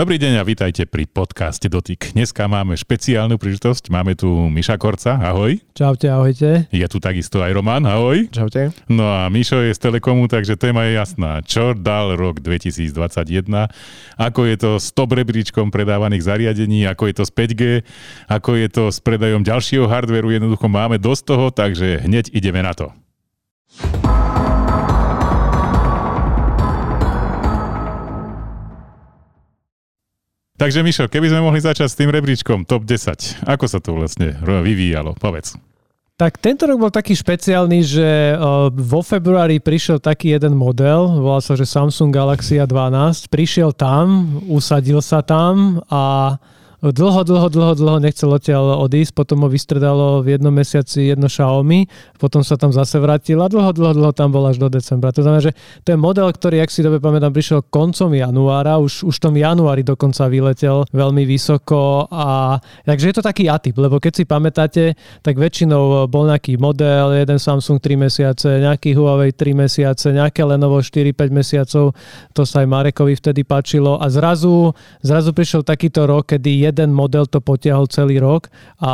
Dobrý deň a vítajte pri podcaste Dotyk. Dneska máme špeciálnu príležitosť. Máme tu Miša Korca, ahoj. Čaute, ahojte. Je tu takisto aj Roman, ahoj. Čaute. No a Mišo je z Telekomu, takže téma je jasná. Čo dal rok 2021? Ako je to s top rebríčkom predávaných zariadení? Ako je to s 5G? Ako je to s predajom ďalšieho hardveru? Jednoducho máme dosť toho, takže hneď ideme na to. Takže Mišo, keby sme mohli začať s tým rebríčkom top 10, ako sa to vlastne vyvíjalo? Povedz. Tak tento rok bol taký špeciálny, že vo februári prišiel taký jeden model, volal sa, že Samsung Galaxy A12, prišiel tam, usadil sa tam a dlho, dlho, dlho, dlho nechcel odtiaľ odísť, potom ho vystredalo v jednom mesiaci jedno Xiaomi, potom sa tam zase vrátil a dlho, dlho, dlho tam bol až do decembra. To znamená, že je model, ktorý, ak si dobe pamätám, prišiel koncom januára, už, už v tom januári dokonca vyletel veľmi vysoko a takže je to taký atyp, lebo keď si pamätáte, tak väčšinou bol nejaký model, jeden Samsung 3 mesiace, nejaký Huawei 3 mesiace, nejaké Lenovo 4-5 mesiacov, to sa aj Marekovi vtedy páčilo a zrazu, zrazu prišiel takýto rok, kedy jeden model to potiahol celý rok a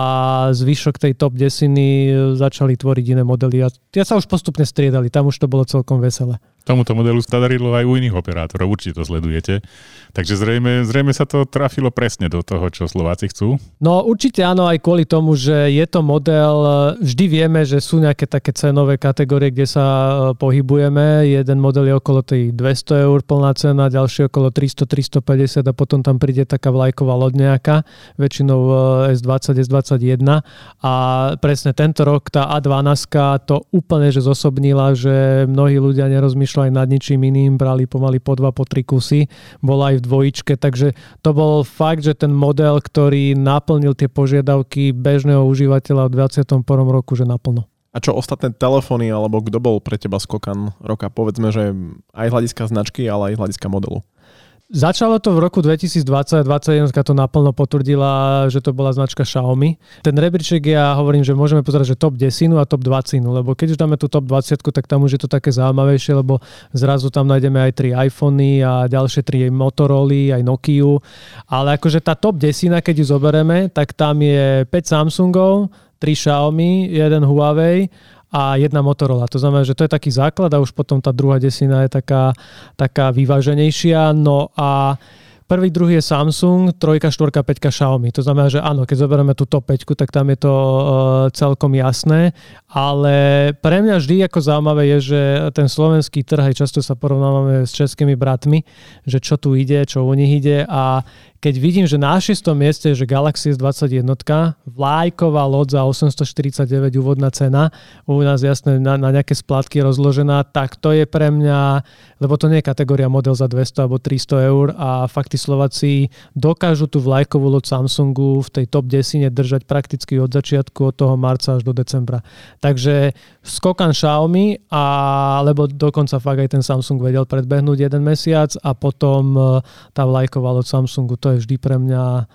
zvyšok tej top desiny začali tvoriť iné modely a tie sa už postupne striedali, tam už to bolo celkom veselé tomuto modelu sa aj u iných operátorov, určite to sledujete. Takže zrejme, zrejme sa to trafilo presne do toho, čo Slováci chcú. No určite áno, aj kvôli tomu, že je to model, vždy vieme, že sú nejaké také cenové kategórie, kde sa e, pohybujeme. Jeden model je okolo tej 200 eur plná cena, ďalší okolo 300-350 a potom tam príde taká vlajková loď nejaká, väčšinou S20, e, S21 a presne tento rok tá A12 to úplne že zosobnila, že mnohí ľudia nerozmýšľajú aj nad ničím iným, brali pomaly po dva, po tri kusy, bol aj v dvojičke, takže to bol fakt, že ten model, ktorý naplnil tie požiadavky bežného užívateľa v 21. roku, že naplno. A čo ostatné telefóny, alebo kto bol pre teba skokan roka? Povedzme, že aj hľadiska značky, ale aj hľadiska modelu. Začalo to v roku 2020, 2021 to naplno potvrdila, že to bola značka Xiaomi. Ten rebríček ja hovorím, že môžeme pozerať, že top 10 a top 20, lebo keď už dáme tú top 20, tak tam už je to také zaujímavejšie, lebo zrazu tam nájdeme aj tri iPhony a ďalšie tri Motorola, aj Nokia. Ale akože tá top 10, keď ju zoberieme, tak tam je 5 Samsungov, 3 Xiaomi, jeden Huawei a jedna Motorola. To znamená, že to je taký základ a už potom tá druhá desina je taká, taká vyváženejšia. No a Prvý, druhý je Samsung, trojka, štvorka, peťka Xiaomi. To znamená, že áno, keď zoberieme tú top 5, tak tam je to uh, celkom jasné, ale pre mňa vždy ako zaujímavé je, že ten slovenský trh, aj často sa porovnávame s českými bratmi, že čo tu ide, čo u nich ide a keď vidím, že na 6. mieste že Galaxy S21, vlajková loď za 849 úvodná cena, u nás jasne na, na nejaké splátky rozložená, tak to je pre mňa, lebo to nie je kategória model za 200 alebo 300 eur a fakt tí Slováci dokážu tú vlajkovú loď Samsungu v tej top 10 držať prakticky od začiatku, od toho marca až do decembra. Takže skokan Xiaomi, a, lebo dokonca fakt aj ten Samsung vedel predbehnúť jeden mesiac a potom e, tá vlajková loď Samsungu, to je vždy pre mňa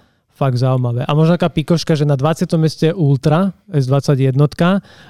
fakt zaujímavé. A možno taká pikoška, že na 20. mieste je Ultra S21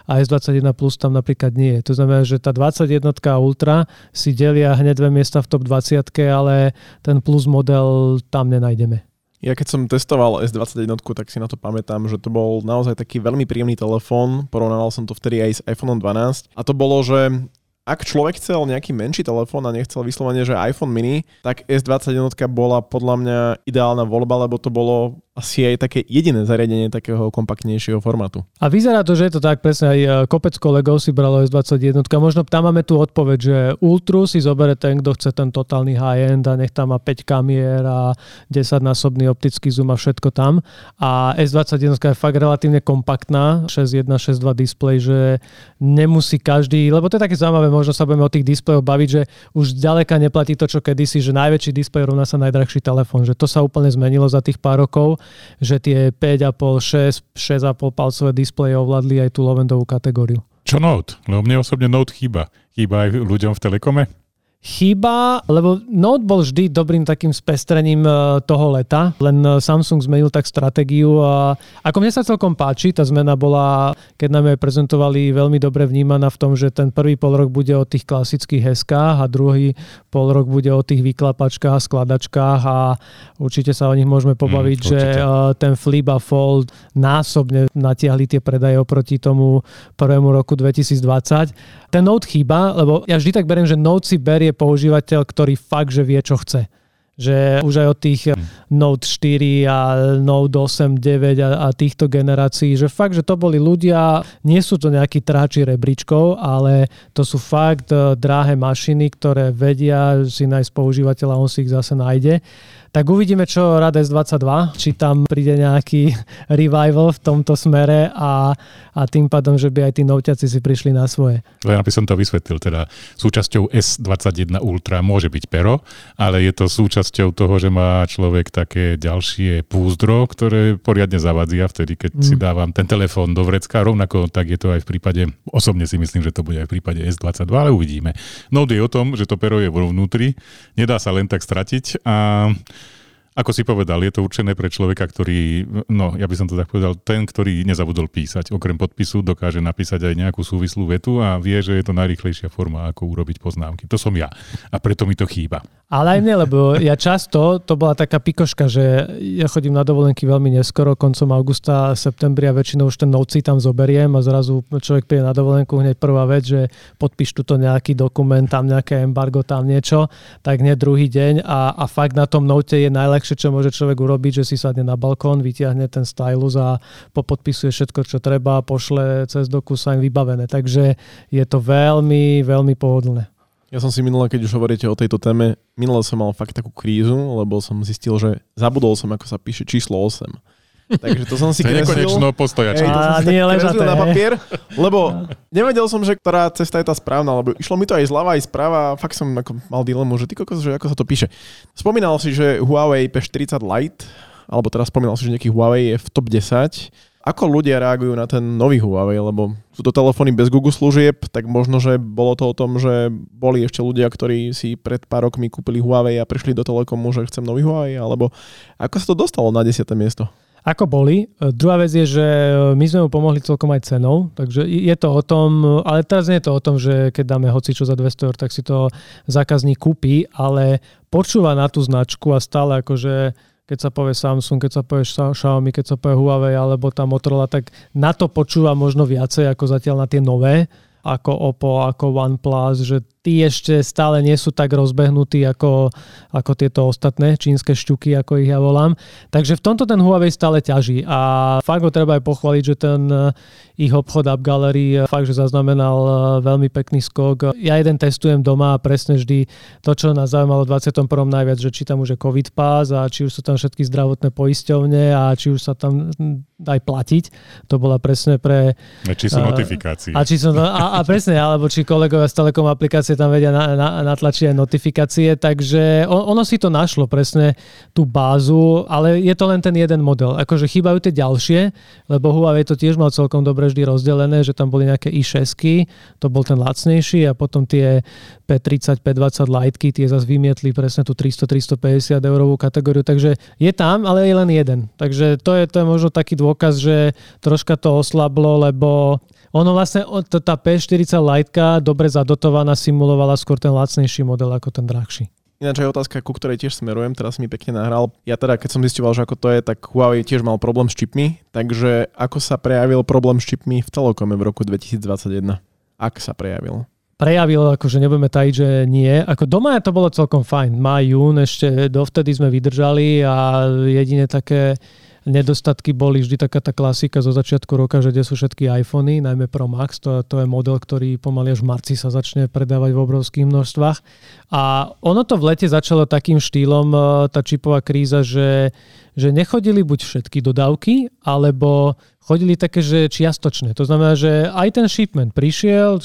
a S21 Plus tam napríklad nie je. To znamená, že tá 21 Ultra si delia hneď dve miesta v top 20, ale ten Plus model tam nenájdeme. Ja keď som testoval S21, tak si na to pamätám, že to bol naozaj taký veľmi príjemný telefón. Porovnával som to vtedy aj s iPhone 12. A to bolo, že ak človek chcel nejaký menší telefón a nechcel vyslovene, že iPhone mini, tak S21 bola podľa mňa ideálna voľba, lebo to bolo asi aj také jediné zariadenie takého kompaktnejšieho formátu. A vyzerá to, že je to tak presne aj e, kopec kolegov si bralo S21. Možno tam máme tú odpoveď, že Ultru si zobere ten, kto chce ten totálny high-end a nech tam má 5 kamier a 10-násobný optický zoom a všetko tam. A S21 je fakt relatívne kompaktná, 6.1, 6.2 displej, že nemusí každý, lebo to je také zaujímavé, možno sa budeme o tých displejoch baviť, že už ďaleka neplatí to, čo kedysi, že najväčší displej rovná sa najdrahší telefón, že to sa úplne zmenilo za tých pár rokov že tie 5,5, 6, 6,5 palcové displeje ovládli aj tú lovendovú kategóriu. Čo Note? Lebo mne osobne Note chýba. Chýba aj ľuďom v Telekome? Chýba, lebo Note bol vždy dobrým takým spestrením e, toho leta, len e, Samsung zmenil tak stratégiu a ako mne sa celkom páči, tá zmena bola, keď nám ju prezentovali, veľmi dobre vnímaná v tom, že ten prvý pol rok bude o tých klasických heskách a druhý pol rok bude o tých vyklapačkách a skladačkách a určite sa o nich môžeme pobaviť, mm, že e, ten Flip a Fold násobne natiahli tie predaje oproti tomu prvému roku 2020. Ten Note chýba, lebo ja vždy tak beriem, že Note si berie používateľ, ktorý fakt, že vie, čo chce že už aj od tých hmm. Note 4 a Note 8, 9 a, a týchto generácií, že fakt, že to boli ľudia, nie sú to nejakí tráči rebríčkov, ale to sú fakt uh, drahé mašiny, ktoré vedia si nájsť používateľa, on si ich zase nájde. Tak uvidíme, čo Rad S22, či tam príde nejaký revival v tomto smere a, a tým pádom, že by aj tí noutiaci si prišli na svoje. Len aby som to vysvetlil, teda súčasťou S21 Ultra môže byť pero, ale je to súčasťou toho, že má človek také ďalšie púzdro, ktoré poriadne zavadzia vtedy, keď mm. si dávam ten telefón do vrecka. Rovnako tak je to aj v prípade, osobne si myslím, že to bude aj v prípade S22, ale uvidíme. Node je o tom, že to pero je vo vnútri, nedá sa len tak stratiť a ako si povedal, je to určené pre človeka, ktorý, no ja by som to tak povedal, ten, ktorý nezabudol písať. Okrem podpisu dokáže napísať aj nejakú súvislú vetu a vie, že je to najrychlejšia forma, ako urobiť poznámky. To som ja. A preto mi to chýba. Ale aj mne, lebo ja často, to bola taká pikoška, že ja chodím na dovolenky veľmi neskoro, koncom augusta, septembria, väčšinou už ten noci tam zoberiem a zrazu človek príde na dovolenku, hneď prvá vec, že podpíš tuto nejaký dokument, tam nejaké embargo, tam niečo, tak hneď druhý deň a, a fakt na tom note je najlepšie najľahšie, čo môže človek urobiť, že si sadne na balkón, vytiahne ten stylus a popodpisuje všetko, čo treba, pošle cez DocuSign vybavené. Takže je to veľmi, veľmi pohodlné. Ja som si minule, keď už hovoríte o tejto téme, minule som mal fakt takú krízu, lebo som zistil, že zabudol som, ako sa píše číslo 8. Takže to som si kreslil. nekonečno postojačky. Ej, to som si nie kreslil na papier, lebo nevedel som, že ktorá cesta je tá správna, lebo išlo mi to aj zľava, aj správa a fakt som ako mal dilemu, že ty kokos, že ako sa to píše. Spomínal si, že Huawei P40 Lite, alebo teraz spomínal si, že nejaký Huawei je v top 10. Ako ľudia reagujú na ten nový Huawei, lebo sú to telefóny bez Google služieb, tak možno, že bolo to o tom, že boli ešte ľudia, ktorí si pred pár rokmi kúpili Huawei a prišli do Telekomu, že chcem nový Huawei, alebo ako sa to dostalo na 10. miesto? Ako boli. E, druhá vec je, že e, my sme mu pomohli celkom aj cenou, takže je to o tom, ale teraz nie je to o tom, že keď dáme hocičo za 200 eur, tak si to zákazník kúpi, ale počúva na tú značku a stále akože keď sa povie Samsung, keď sa povie Xiaomi, keď sa povie Huawei alebo tá Motorola, tak na to počúva možno viacej ako zatiaľ na tie nové ako Oppo, ako OnePlus, že tí ešte stále nie sú tak rozbehnutí ako, ako tieto ostatné čínske šťuky, ako ich ja volám. Takže v tomto ten Huawei stále ťaží a fakt ho treba aj pochváliť, že ten eh, ich obchod Up Gallery eh, fakt, že zaznamenal eh, veľmi pekný skok. Ja jeden testujem doma a presne vždy to, čo nás zaujímalo v 21. najviac, že či tam už je COVID pás a či už sú tam všetky zdravotné poisťovne a či už sa tam hm, aj platiť. To bola presne pre... A či sú notifikácie. A, či sú, a, a presne, alebo či kolegovia z Telekom aplikácie tam vedia na, na, natlačiť aj notifikácie, takže on, ono si to našlo presne tú bázu, ale je to len ten jeden model. Akože chýbajú tie ďalšie, lebo Huawei to tiež mal celkom dobre vždy rozdelené, že tam boli nejaké i6, to bol ten lacnejší a potom tie P30, P20 Liteky, tie zase vymietli presne tú 300-350 eurovú kategóriu, takže je tam, ale je len jeden. Takže to je, to je možno taký dôkaz, že troška to oslablo, lebo ono vlastne, tá P40 Lite dobre zadotovaná simulovala skôr ten lacnejší model ako ten drahší. Ináč aj otázka, ku ktorej tiež smerujem, teraz mi pekne nahral. Ja teda, keď som zistoval, že ako to je, tak Huawei tiež mal problém s čipmi, takže ako sa prejavil problém s čipmi v Telekome v roku 2021? Ak sa prejavil? prejavil, akože nebudeme tajiť, že nie. Ako doma to bolo celkom fajn. Maj, jún, ešte dovtedy sme vydržali a jedine také Nedostatky boli vždy taká tá klasika zo začiatku roka, že kde sú všetky iPhony, najmä Pro Max, to, to je model, ktorý pomaly až v marci sa začne predávať v obrovských množstvách. A ono to v lete začalo takým štýlom, e, tá čipová kríza, že že nechodili buď všetky dodávky, alebo chodili také, že čiastočné. To znamená, že aj ten shipment prišiel,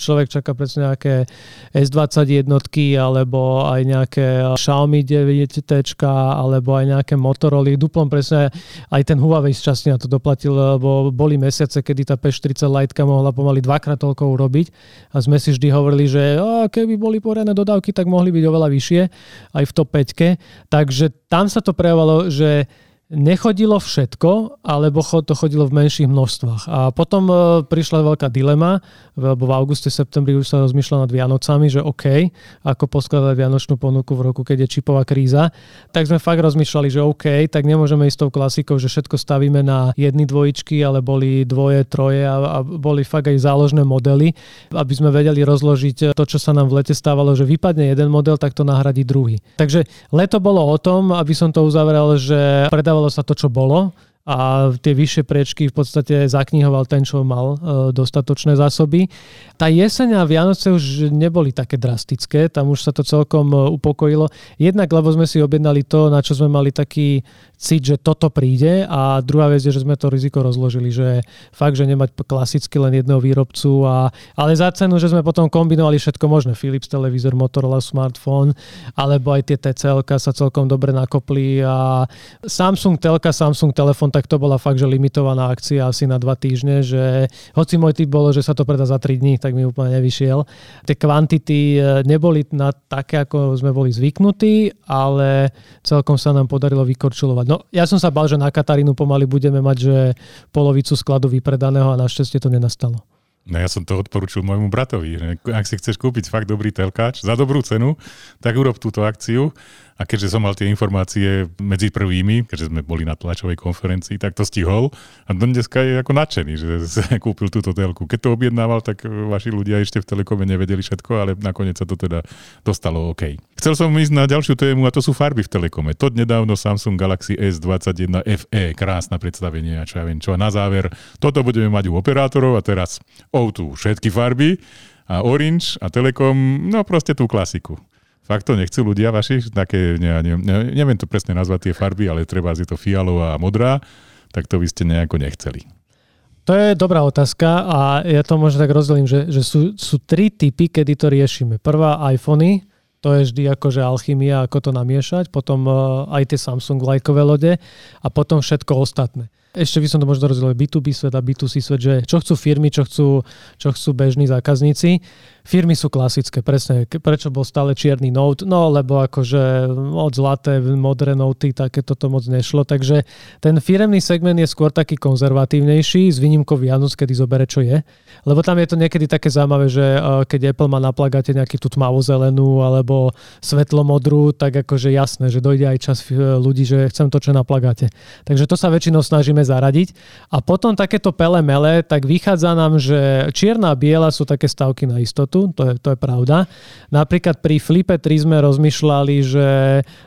človek čaká presne nejaké S20 jednotky, alebo aj nejaké Xiaomi 9T, alebo aj nejaké Motorola. Duplom presne aj ten Huawei z na to doplatil, lebo boli mesiace, kedy tá P40 Lite mohla pomaly dvakrát toľko urobiť a sme si vždy hovorili, že keby boli poriadne dodávky, tak mohli byť oveľa vyššie aj v top 5. Takže tam sa to prejavovalo, že nechodilo všetko, alebo to chodilo v menších množstvách. A potom e, prišla veľká dilema, lebo v auguste, septembri už sa rozmýšľa nad Vianocami, že OK, ako poskladať Vianočnú ponuku v roku, keď je čipová kríza. Tak sme fakt rozmýšľali, že OK, tak nemôžeme ísť tou klasikou, že všetko stavíme na jedny dvojičky, ale boli dvoje, troje a, a boli fakt aj záložné modely, aby sme vedeli rozložiť to, čo sa nám v lete stávalo, že vypadne jeden model, tak to nahradí druhý. Takže leto bolo o tom, aby som to uzavrel, že predával stávalo sa to, čo bolo a tie vyššie priečky v podstate zaknihoval ten, čo mal e, dostatočné zásoby. Tá jeseň a Vianoce už neboli také drastické, tam už sa to celkom e, upokojilo. Jednak, lebo sme si objednali to, na čo sme mali taký cít, že toto príde a druhá vec je, že sme to riziko rozložili, že fakt, že nemať klasicky len jedného výrobcu, a, ale za cenu, že sme potom kombinovali všetko možné, Philips televízor, Motorola smartfón, alebo aj tie TCL sa celkom dobre nakopli a Samsung telka, Samsung telefon, tak to bola fakt, že limitovaná akcia asi na dva týždne, že hoci môj typ bolo, že sa to predá za 3 dní, tak mi úplne nevyšiel. Tie kvantity e, neboli na také, ako sme boli zvyknutí, ale celkom sa nám podarilo vykorčulovať No ja som sa bal, že na Katarínu pomaly budeme mať, že polovicu skladu vypredaného a našťastie to nenastalo. No ja som to odporučil môjmu bratovi. Ak si chceš kúpiť fakt dobrý telkáč za dobrú cenu, tak urob túto akciu a keďže som mal tie informácie medzi prvými, keďže sme boli na tlačovej konferencii, tak to stihol. A do dneska je ako nadšený, že kúpil túto telku. Keď to objednával, tak vaši ľudia ešte v Telekome nevedeli všetko, ale nakoniec sa to teda dostalo OK. Chcel som ísť na ďalšiu tému a to sú farby v Telekome. To nedávno Samsung Galaxy S21 FE, krásne predstavenie a čo ja viem čo. A na záver, toto budeme mať u operátorov a teraz O2 všetky farby a Orange a Telekom, no proste tú klasiku. Fakt to nechcú ľudia vaši? Také, ne, ne, ne, neviem to presne nazvať tie farby, ale treba je to fialová a modrá, tak to by ste nejako nechceli. To je dobrá otázka a ja to možno tak rozdelím, že, že sú, sú tri typy, kedy to riešime. Prvá iPhony, to je vždy akože alchymia, ako to namiešať, potom uh, aj tie Samsung lajkové lode a potom všetko ostatné ešte by som to možno rozdelil B2B svet a B2C svet, že čo chcú firmy, čo chcú, čo chcú bežní zákazníci. Firmy sú klasické, presne. Prečo bol stále čierny Note? No, lebo akože od zlaté, modré noty, také toto moc nešlo. Takže ten firemný segment je skôr taký konzervatívnejší, s výnimkou Vianoc, kedy zobere, čo je. Lebo tam je to niekedy také zaujímavé, že e, keď Apple má na plagáte nejaký tú tmavú zelenú alebo svetlo modrú, tak akože jasné, že dojde aj čas e, ľudí, že chcem to, čo na plagáte. Takže to sa väčšinou snažíme zaradiť. A potom takéto pele mele, tak vychádza nám, že čierna a biela sú také stavky na istotu, to je, to je pravda. Napríklad pri Flipe 3 sme rozmýšľali, že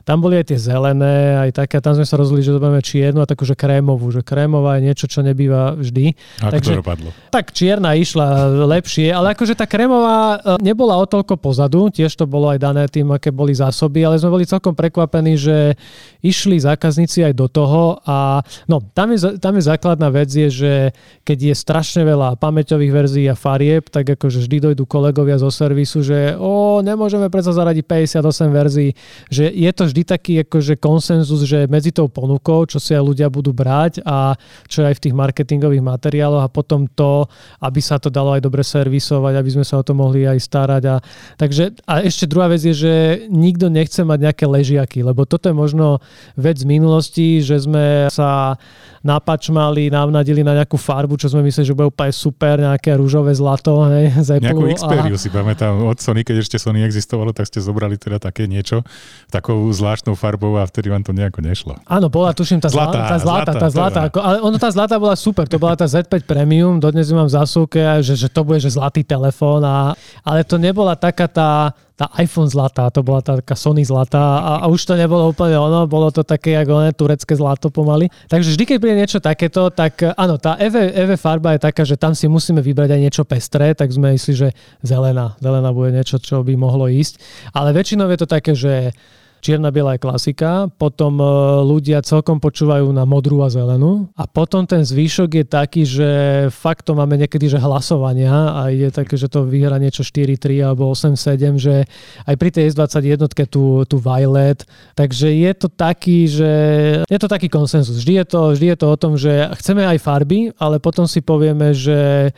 tam boli aj tie zelené, aj také, tam sme sa rozhodli, že dobujeme čiernu a takúže krémovú, že krémová je niečo, čo nebýva vždy. Ako Takže, to dopadlo? Tak čierna išla lepšie, ale akože tá krémová e, nebola o toľko pozadu, tiež to bolo aj dané tým, aké boli zásoby, ale sme boli celkom prekvapení, že išli zákazníci aj do toho a no, tam je, tam je základná vec je, že keď je strašne veľa pamäťových verzií a farieb, tak akože vždy dojdú kolegovia zo servisu, že o, nemôžeme predsa zaradiť 58 verzií, že je to vždy taký akože konsenzus, že medzi tou ponukou, čo si aj ľudia budú brať a čo aj v tých marketingových materiáloch a potom to, aby sa to dalo aj dobre servisovať, aby sme sa o to mohli aj starať. A, takže, a ešte druhá vec je, že nikto nechce mať nejaké ležiaky, lebo toto je možno vec z minulosti, že sme sa napačmali, navnadili na nejakú farbu, čo sme mysleli, že bude úplne super, nejaké rúžové zlato. Hej, z Apple. Nejakú Xperiu a... si pamätám od Sony, keď ešte Sony existovalo, tak ste zobrali teda také niečo takou zvláštnou farbou a vtedy vám to nejako nešlo. Áno, bola tuším tá zlatá, tá zlata, tá zlata. Ako, ale ono tá zlata bola super, to bola tá Z5 Premium, dodnes ju mám v zásuvke, že, že to bude že zlatý telefón, a, ale to nebola taká tá tá iPhone zlatá, to bola tá taká Sony zlatá a, a už to nebolo úplne ono, bolo to také ako ne, turecké zlato pomaly. Takže vždy, keď príde niečo takéto, tak áno, tá EV, EV farba je taká, že tam si musíme vybrať aj niečo pestré, tak sme mysleli, že zelená, zelená bude niečo, čo by mohlo ísť. Ale väčšinou je to také, že čierna-biela je klasika, potom e, ľudia celkom počúvajú na modrú a zelenú a potom ten zvýšok je taký, že fakt to máme niekedy, že hlasovania a je také, že to vyhra niečo 4-3 alebo 8-7, že aj pri tej S21 tu, tu Violet, takže je to taký, že je to taký konsenzus. Vždy je to, vždy je to o tom, že chceme aj farby, ale potom si povieme, že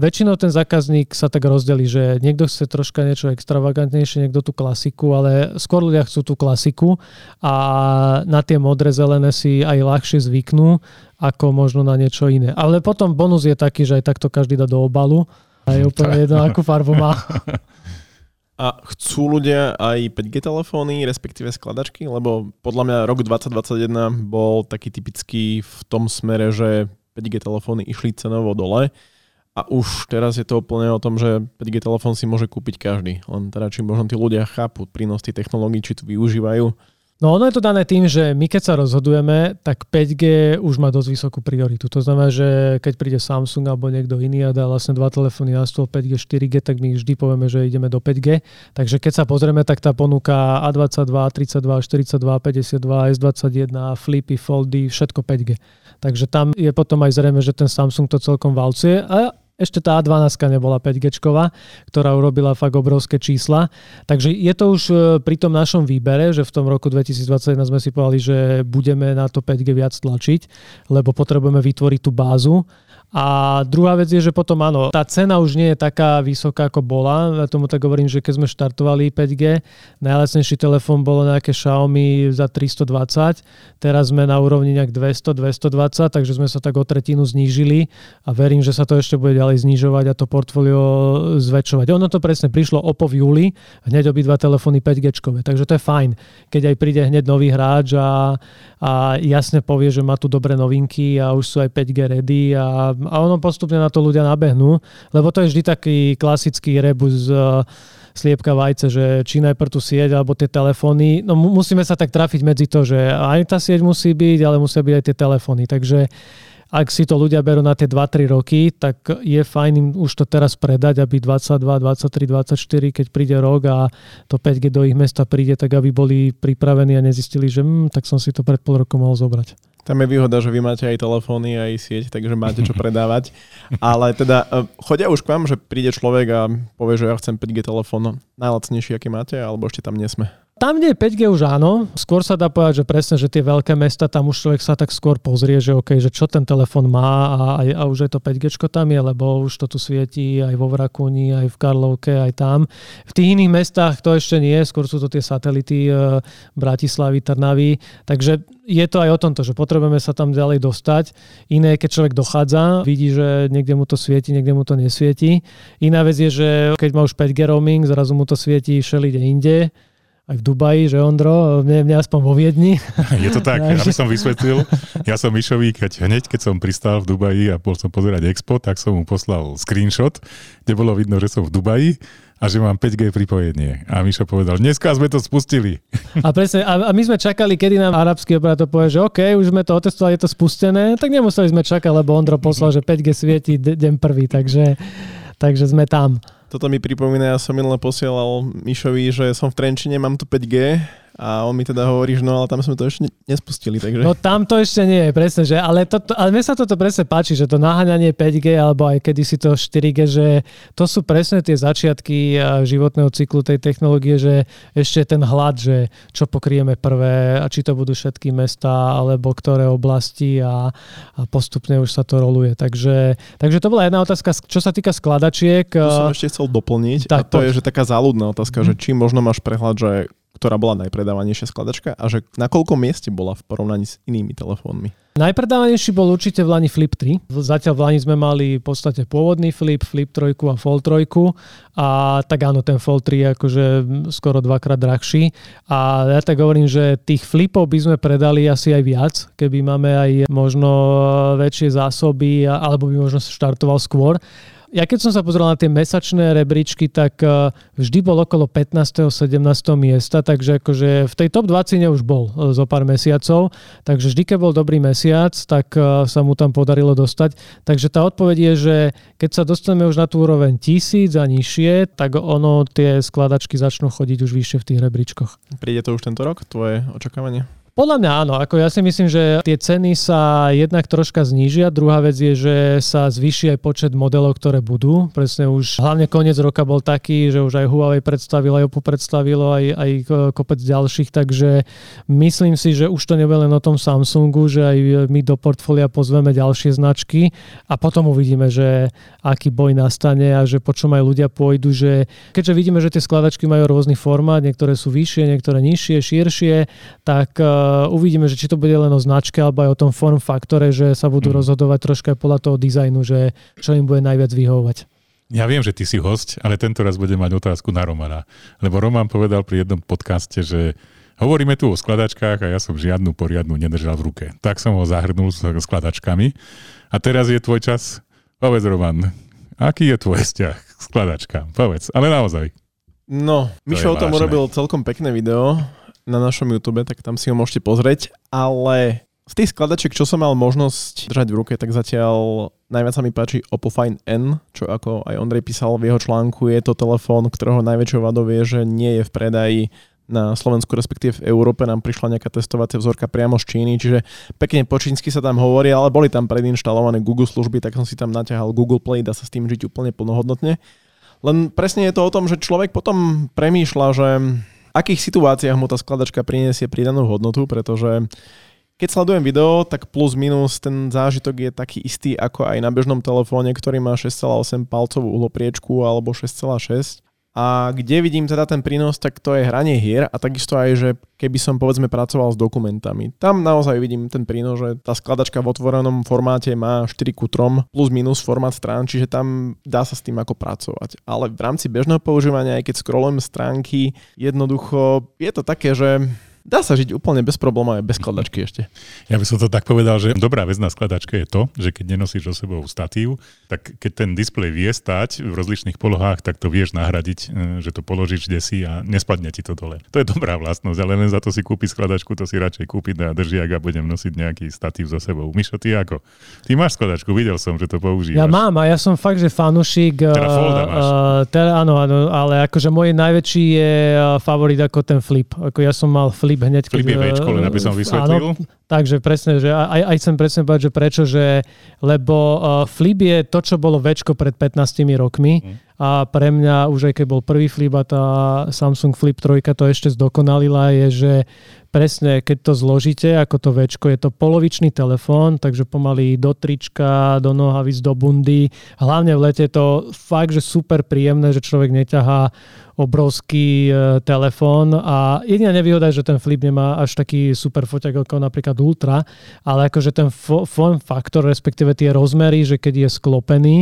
väčšinou ten zákazník sa tak rozdelí, že niekto chce troška niečo extravagantnejšie, niekto tú klasiku, ale skôr ľudia chcú tú klasiku a na tie modré, zelené si aj ľahšie zvyknú ako možno na niečo iné. Ale potom bonus je taký, že aj takto každý dá do obalu a je úplne jedno, akú farbu má. A chcú ľudia aj 5G telefóny, respektíve skladačky? Lebo podľa mňa rok 2021 bol taký typický v tom smere, že 5G telefóny išli cenovo dole a už teraz je to úplne o tom, že 5G telefón si môže kúpiť každý. Len teda, či možno tí ľudia chápu prínos tých technológií, či to využívajú. No ono je to dané tým, že my keď sa rozhodujeme, tak 5G už má dosť vysokú prioritu. To znamená, že keď príde Samsung alebo niekto iný a dá vlastne dva telefóny na stôl 5G, 4G, tak my vždy povieme, že ideme do 5G. Takže keď sa pozrieme, tak tá ponuka A22, 32, 42, 52, S21, Flipy, Foldy, všetko 5G. Takže tam je potom aj zrejme, že ten Samsung to celkom valcuje. A ešte tá A12 nebola 5G, ktorá urobila fakt obrovské čísla. Takže je to už e, pri tom našom výbere, že v tom roku 2021 sme si povedali, že budeme na to 5G viac tlačiť, lebo potrebujeme vytvoriť tú bázu a druhá vec je, že potom áno, tá cena už nie je taká vysoká, ako bola. Ja tomu tak hovorím, že keď sme štartovali 5G, najlacnejší telefón bolo nejaké Xiaomi za 320, teraz sme na úrovni nejak 200, 220, takže sme sa tak o tretinu znížili a verím, že sa to ešte bude ďalej znižovať a to portfólio zväčšovať. Ono to presne prišlo OPPO v júli, hneď obidva telefóny 5G, takže to je fajn. Keď aj príde hneď nový hráč a, a jasne povie, že má tu dobré novinky a už sú aj 5G ready a a ono postupne na to ľudia nabehnú, lebo to je vždy taký klasický rebus uh, sliepka vajce, že či najprv tú sieť alebo tie telefóny. No musíme sa tak trafiť medzi to, že aj tá sieť musí byť, ale musia byť aj tie telefóny. Takže ak si to ľudia berú na tie 2-3 roky, tak je fajn im už to teraz predať, aby 22, 23, 24, keď príde rok a to 5G do ich mesta príde, tak aby boli pripravení a nezistili, že hm, tak som si to pred pol rokom mohol zobrať. Tam je výhoda, že vy máte aj telefóny, aj sieť, takže máte čo predávať. Ale teda e, chodia už k vám, že príde človek a povie, že ja chcem 5G telefón najlacnejší, aký máte, alebo ešte tam nesme? Tam, kde je 5G už áno, skôr sa dá povedať, že presne, že tie veľké mesta, tam už človek sa tak skôr pozrie, že OK, že čo ten telefon má a, a už je to 5G tam je, lebo už to tu svieti aj vo Vrakuni, aj v Karlovke, aj tam. V tých iných mestách to ešte nie, skôr sú to tie satelity e, Bratislavy, Trnavy, takže je to aj o tomto, že potrebujeme sa tam ďalej dostať. Iné, keď človek dochádza, vidí, že niekde mu to svieti, niekde mu to nesvieti. Iná vec je, že keď má už 5G roaming, zrazu mu to svieti všelide inde aj v Dubaji, že Ondro, mne, mne aspoň vo Viedni. Je to tak, aby som vysvetlil. Ja som Mišovi, keď hneď, keď som pristal v Dubaji a bol som pozerať Expo, tak som mu poslal screenshot, kde bolo vidno, že som v Dubaji a že mám 5G pripojenie. A Mišo povedal, dneska sme to spustili. A presne, a, my sme čakali, kedy nám arabský operátor povie, že OK, už sme to otestovali, je to spustené, tak nemuseli sme čakať, lebo Ondro poslal, že 5G svieti deň prvý, takže, takže sme tam. Toto mi pripomína, ja som minule posielal Mišovi, že som v Trenčine, mám tu 5G a on mi teda hovorí, že no ale tam sme to ešte nespustili. Takže... No tam to ešte nie je, presne, že, ale, to, ale mne sa toto presne páči, že to naháňanie 5G alebo aj kedysi to 4G, že to sú presne tie začiatky životného cyklu tej technológie, že ešte ten hlad, že čo pokrieme prvé a či to budú všetky mesta alebo ktoré oblasti a, a postupne už sa to roluje. Takže, takže to bola jedna otázka, čo sa týka skladačiek. Tu som ešte chcel doplniť tak, a to poď. je, že taká záľudná otázka, hmm. že či možno máš prehľad, že ktorá bola najpredávanejšia skladačka a že na koľko mieste bola v porovnaní s inými telefónmi? Najpredávanejší bol určite v Lani Flip 3. Zatiaľ v Lani sme mali v podstate pôvodný Flip, Flip 3 a Fold 3 a tak áno, ten Fold 3 je akože skoro dvakrát drahší a ja tak hovorím, že tých Flipov by sme predali asi aj viac, keby máme aj možno väčšie zásoby alebo by možno štartoval skôr Ja keď som sa pozrel na tie mesačné rebríčky, tak eh, vždy bol okolo 15. 17. miesta, takže akože v tej top 20 už bol eh, zo pár mesiacov, takže vždy, keď bol dobrý mesiac, tak eh, sa mu tam podarilo dostať. Takže tá odpoveď je, že keď sa dostaneme už na tú úroveň tisíc a nižšie, tak ono tie skladačky začnú chodiť už vyššie v tých rebríčkoch. Príde to už tento rok, tvoje očakávanie? Podľa mňa áno, ako ja si myslím, že tie ceny sa jednak troška znížia. Druhá vec je, že sa zvýši aj počet modelov, ktoré budú. Presne už hlavne koniec roka bol taký, že už aj Huawei predstavilo, aj Oppo predstavilo, aj, aj kopec ďalších, takže myslím si, že už to nebude len o tom Samsungu, že aj my do portfólia pozveme ďalšie značky a potom uvidíme, že aký boj nastane a že po čom aj ľudia pôjdu, že keďže vidíme, že tie skladačky majú rôzny formát, niektoré sú vyššie, niektoré nižšie, širšie, tak Uh, uvidíme, že či to bude len o značke alebo aj o tom form faktore, že sa budú mm. rozhodovať troška aj podľa toho dizajnu, že čo im bude najviac vyhovovať. Ja viem, že ty si host, ale tento raz budem mať otázku na Romana. Lebo Roman povedal pri jednom podcaste, že hovoríme tu o skladačkách a ja som žiadnu poriadnu nedržal v ruke. Tak som ho zahrnul s skladačkami. A teraz je tvoj čas. Povedz, Roman, aký je tvoj vzťah k skladačkám? Povedz, ale naozaj. No, Mišo o tom urobil celkom pekné video na našom YouTube, tak tam si ho môžete pozrieť, ale z tých skladačiek, čo som mal možnosť držať v ruke, tak zatiaľ najviac sa mi páči Oppo Find N, čo ako aj Ondrej písal v jeho článku, je to telefón, ktorého najväčšou vadou je, že nie je v predaji na Slovensku, respektíve v Európe nám prišla nejaká testovacia vzorka priamo z Číny, čiže pekne po čínsky sa tam hovorí, ale boli tam predinštalované Google služby, tak som si tam naťahal Google Play, dá sa s tým žiť úplne plnohodnotne. Len presne je to o tom, že človek potom premýšľa, že akých situáciách mu tá skladačka priniesie pridanú hodnotu, pretože keď sledujem video, tak plus minus ten zážitok je taký istý ako aj na bežnom telefóne, ktorý má 6,8 palcovú uhlopriečku alebo 6,6 a kde vidím teda ten prínos, tak to je hranie hier a takisto aj, že keby som povedzme pracoval s dokumentami. Tam naozaj vidím ten prínos, že tá skladačka v otvorenom formáte má 4 ku 3 plus minus formát strán, čiže tam dá sa s tým ako pracovať. Ale v rámci bežného používania, aj keď scrollujem stránky, jednoducho je to také, že dá sa žiť úplne bez problémov aj bez skladačky ešte. Ja by som to tak povedal, že dobrá vec na skladačke je to, že keď nenosíš so sebou statív, tak keď ten displej vie stať v rozličných polohách, tak to vieš nahradiť, e, že to položíš kde si a nespadne ti to dole. To je dobrá vlastnosť, ale len za to si kúpi skladačku, to si radšej kúpiť a držiak a budem nosiť nejaký statív so sebou. Mišo, ty ako? Ty máš skladačku, videl som, že to používaš. Ja mám a ja som fakt, že fanušik. Teda folda máš. Uh, teda, áno, áno, ale akože môj najväčší je favorit ako ten flip. Ako ja som mal flip flip hneď. Flip je Včko, len aby som vysvetlil. Áno, takže presne, že aj, aj chcem presne povedať, že prečo, že lebo uh, flip je to, čo bolo Včko pred 15 rokmi mm. a pre mňa už aj keď bol prvý flip a tá Samsung Flip 3 to ešte zdokonalila, je, že presne, keď to zložíte, ako to večko, je to polovičný telefón, takže pomaly do trička, do nohavic, do bundy. Hlavne v lete je to fakt, že super príjemné, že človek neťahá obrovský e, telefón a jediná nevýhoda je, že ten flip nemá až taký super foťak ako napríklad Ultra, ale akože ten form faktor, respektíve tie rozmery, že keď je sklopený,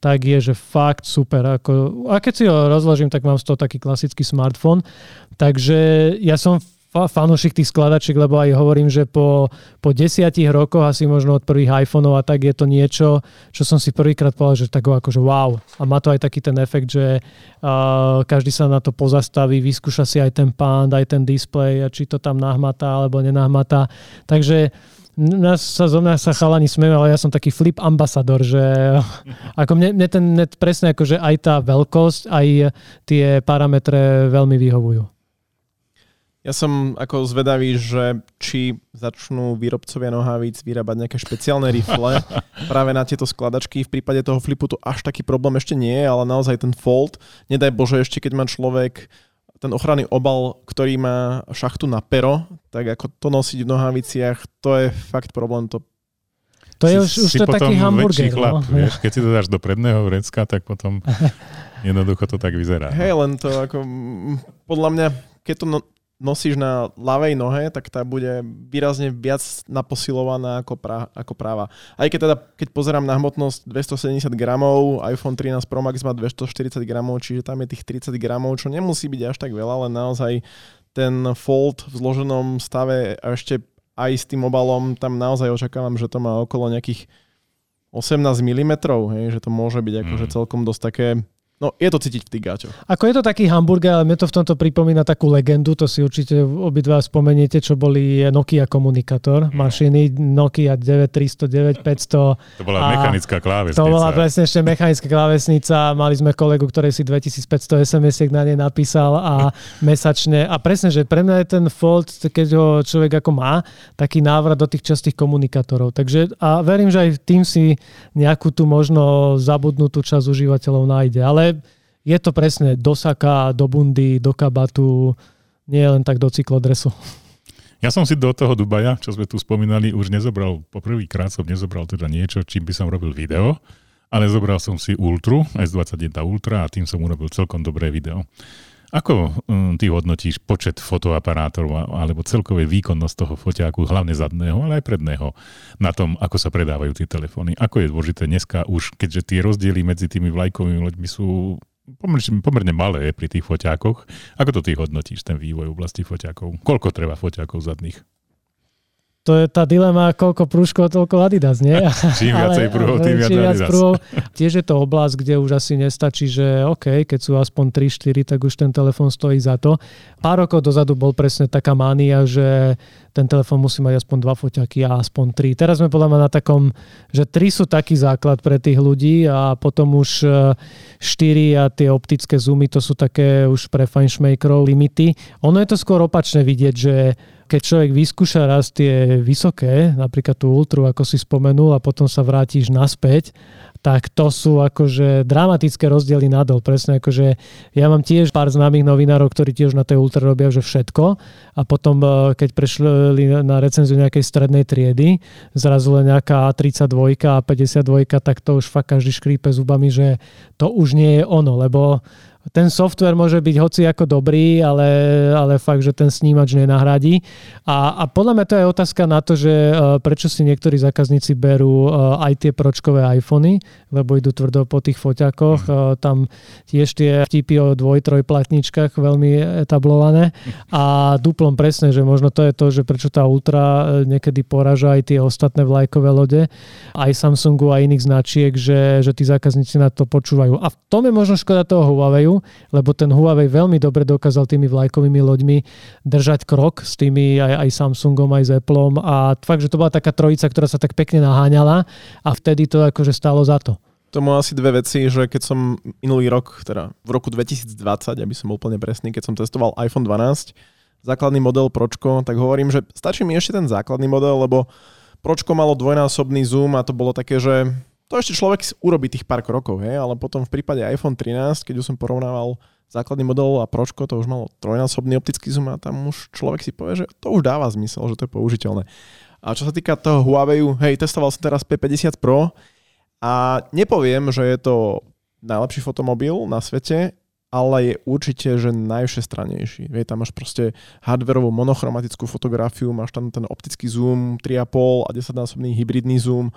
tak je, že fakt super. Ako, a keď si ho rozložím, tak mám z toho taký klasický smartfón. Takže ja som fanúšik tých skladačiek, lebo aj hovorím, že po, po desiatich rokoch, asi možno od prvých iPhoneov a tak je to niečo, čo som si prvýkrát povedal, že tak akože wow. A má to aj taký ten efekt, že uh, každý sa na to pozastaví, vyskúša si aj ten pán, aj ten display, a či to tam nahmatá alebo nenahmatá. Takže nás sa zo mňa sa chalani smejú, ale ja som taký flip ambasador, že ako mne, mne ten net presne akože aj tá veľkosť, aj tie parametre veľmi vyhovujú. Ja som ako zvedavý, že či začnú výrobcovia nohavíc vyrábať nejaké špeciálne rifle práve na tieto skladačky. V prípade toho flipu to až taký problém ešte nie je, ale naozaj ten fold, nedaj Bože ešte keď má človek ten ochranný obal, ktorý má šachtu na pero, tak ako to nosiť v nohaviciach, to je fakt problém. To to je už, už to taký hamburger. Chlap, no. vieš, keď si to dáš do predného vrecka, tak potom jednoducho to tak vyzerá. Hej, len to ako, podľa mňa, keď to no, nosíš na ľavej nohe, tak tá bude výrazne viac naposilovaná ako, pra, ako práva. Aj keď teda, keď pozerám na hmotnosť 270 gramov, iPhone 13 Pro Max má 240 gramov, čiže tam je tých 30 gramov, čo nemusí byť až tak veľa, ale naozaj ten fold v zloženom stave a ešte aj s tým obalom, tam naozaj očakávam, že to má okolo nejakých 18 mm, hej, že to môže byť akože Mm. celkom dosť také No, je to cítiť v tých gáčoch. Ako je to taký hamburger, ale mne to v tomto pripomína takú legendu, to si určite obidva spomeniete, čo boli Nokia komunikátor, mašiny Nokia 9300, 9500. To bola mechanická klávesnica. To bola presne ešte mechanická klávesnica. Mali sme kolegu, ktorý si 2500 SMS-iek na nej napísal a mesačne. A presne, že pre mňa je ten Fold, keď ho človek ako má, taký návrat do tých častých komunikátorov. Takže a verím, že aj tým si nejakú tú možno zabudnutú časť užívateľov nájde. Ale je to presne do saka, do bundy, do kabatu, nie len tak do cyklodresu. Ja som si do toho Dubaja, čo sme tu spomínali, už nezobral, poprvýkrát som nezobral teda niečo, čím by som robil video, ale zobral som si Ultru, S21 Ultra a tým som urobil celkom dobré video. Ako um, ty hodnotíš počet fotoaparátov alebo celkový výkonnosť toho foťáku, hlavne zadného, ale aj predného, na tom, ako sa predávajú tie telefóny? Ako je dôležité dneska už, keďže tie rozdiely medzi tými vlajkovými loďmi sú pomerne, pomerne malé pri tých foťákoch. Ako to ty hodnotíš, ten vývoj v oblasti foťákov? Koľko treba foťákov zadných? To je tá dilema, koľko prúškov, toľko Adidas, nie? Čím viacej prúhov, tým viac Adidas. prúhov. Tiež je to oblasť, kde už asi nestačí, že OK, keď sú aspoň 3-4, tak už ten telefón stojí za to. Pár rokov dozadu bol presne taká mánia, že ten telefón musí mať aspoň dva foťaky a aspoň tri. Teraz sme podľa mňa na takom, že tri sú taký základ pre tých ľudí a potom už e, štyri a tie optické zoomy, to sú také už pre fajnšmejkrov limity. Ono je to skôr opačne vidieť, že keď človek vyskúša raz tie vysoké, napríklad tú ultru, ako si spomenul, a potom sa vrátiš naspäť, tak to sú akože dramatické rozdiely nadol. Presne akože ja mám tiež pár známych novinárov, ktorí tiež na tej ultra robia že všetko a potom eh, keď prešli na recenziu nejakej strednej triedy, zrazu len nejaká A32 a 52, tak to už fakt každý škrípe zubami, že to už nie je ono, lebo ten software môže byť hoci ako dobrý, ale, ale fakt, že ten snímač nenahradí. A, a podľa mňa to je otázka na to, že uh, prečo si niektorí zákazníci berú uh, aj tie pročkové iPhony, lebo idú tvrdo po tých foťakoch. Uh, tam tiež tie vtipy o dvoj, troj platničkách veľmi etablované. A duplom presne, že možno to je to, že prečo tá Ultra niekedy poraža aj tie ostatné vlajkové lode, aj Samsungu a iných značiek, že, že tí zákazníci na to počúvajú. A v tom je možno škoda toho Huawei, lebo ten Huawei veľmi dobre dokázal tými vlajkovými loďmi držať krok s tými aj, aj Samsungom, aj s Appleom a fakt, že to bola taká trojica, ktorá sa tak pekne naháňala a vtedy to akože stalo za to. Tomu asi dve veci, že keď som minulý rok, teda v roku 2020, aby som bol úplne presný, keď som testoval iPhone 12, základný model Pročko, tak hovorím, že stačí mi ešte ten základný model, lebo Pročko malo dvojnásobný zoom a to bolo také, že to ešte človek urobí tých pár krokov, hej, ale potom v prípade iPhone 13, keď už som porovnával základný model a Pročko, to už malo trojnásobný optický zoom a tam už človek si povie, že to už dáva zmysel, že to je použiteľné. A čo sa týka toho Huawei, hej, testoval som teraz P50 Pro a nepoviem, že je to najlepší fotomobil na svete, ale je určite, že najvšestrannejší. Vie, tam máš proste hardverovú monochromatickú fotografiu, máš tam ten optický zoom 3,5 a 10-násobný hybridný zoom,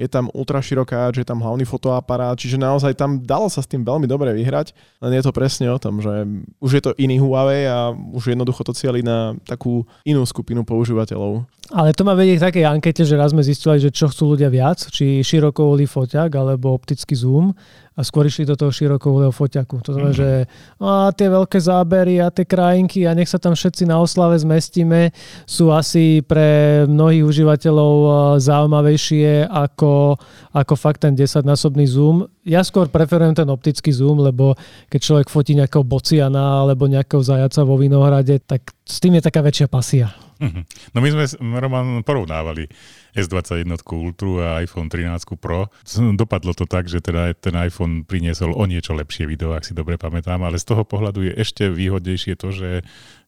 je tam ultraširokáč, je tam hlavný fotoaparát, čiže naozaj tam dalo sa s tým veľmi dobre vyhrať, len je to presne o tom, že už je to iný Huawei a už jednoducho to cieli na takú inú skupinu používateľov. Ale to ma vedie k takej ankete, že raz sme zistili, že čo chcú ľudia viac, či širokoholý foťak alebo optický zoom a skôr išli do toho širokoholého foťaku. To znamená, že a tie veľké zábery a tie krajinky a nech sa tam všetci na oslave zmestíme sú asi pre mnohých užívateľov a, zaujímavejšie ako, ako fakt ten 10-násobný zoom. Ja skôr preferujem ten optický zoom, lebo keď človek fotí nejakého bociana alebo nejakého zajaca vo Vinohrade, tak s tým je taká väčšia pasia. Mhm. No my sme, Roman, porovnávali S21 Ultra a iPhone 13 Pro. Dopadlo to tak, že teda ten iPhone priniesol o niečo lepšie video, ak si dobre pamätám, ale z toho pohľadu je ešte výhodnejšie to, že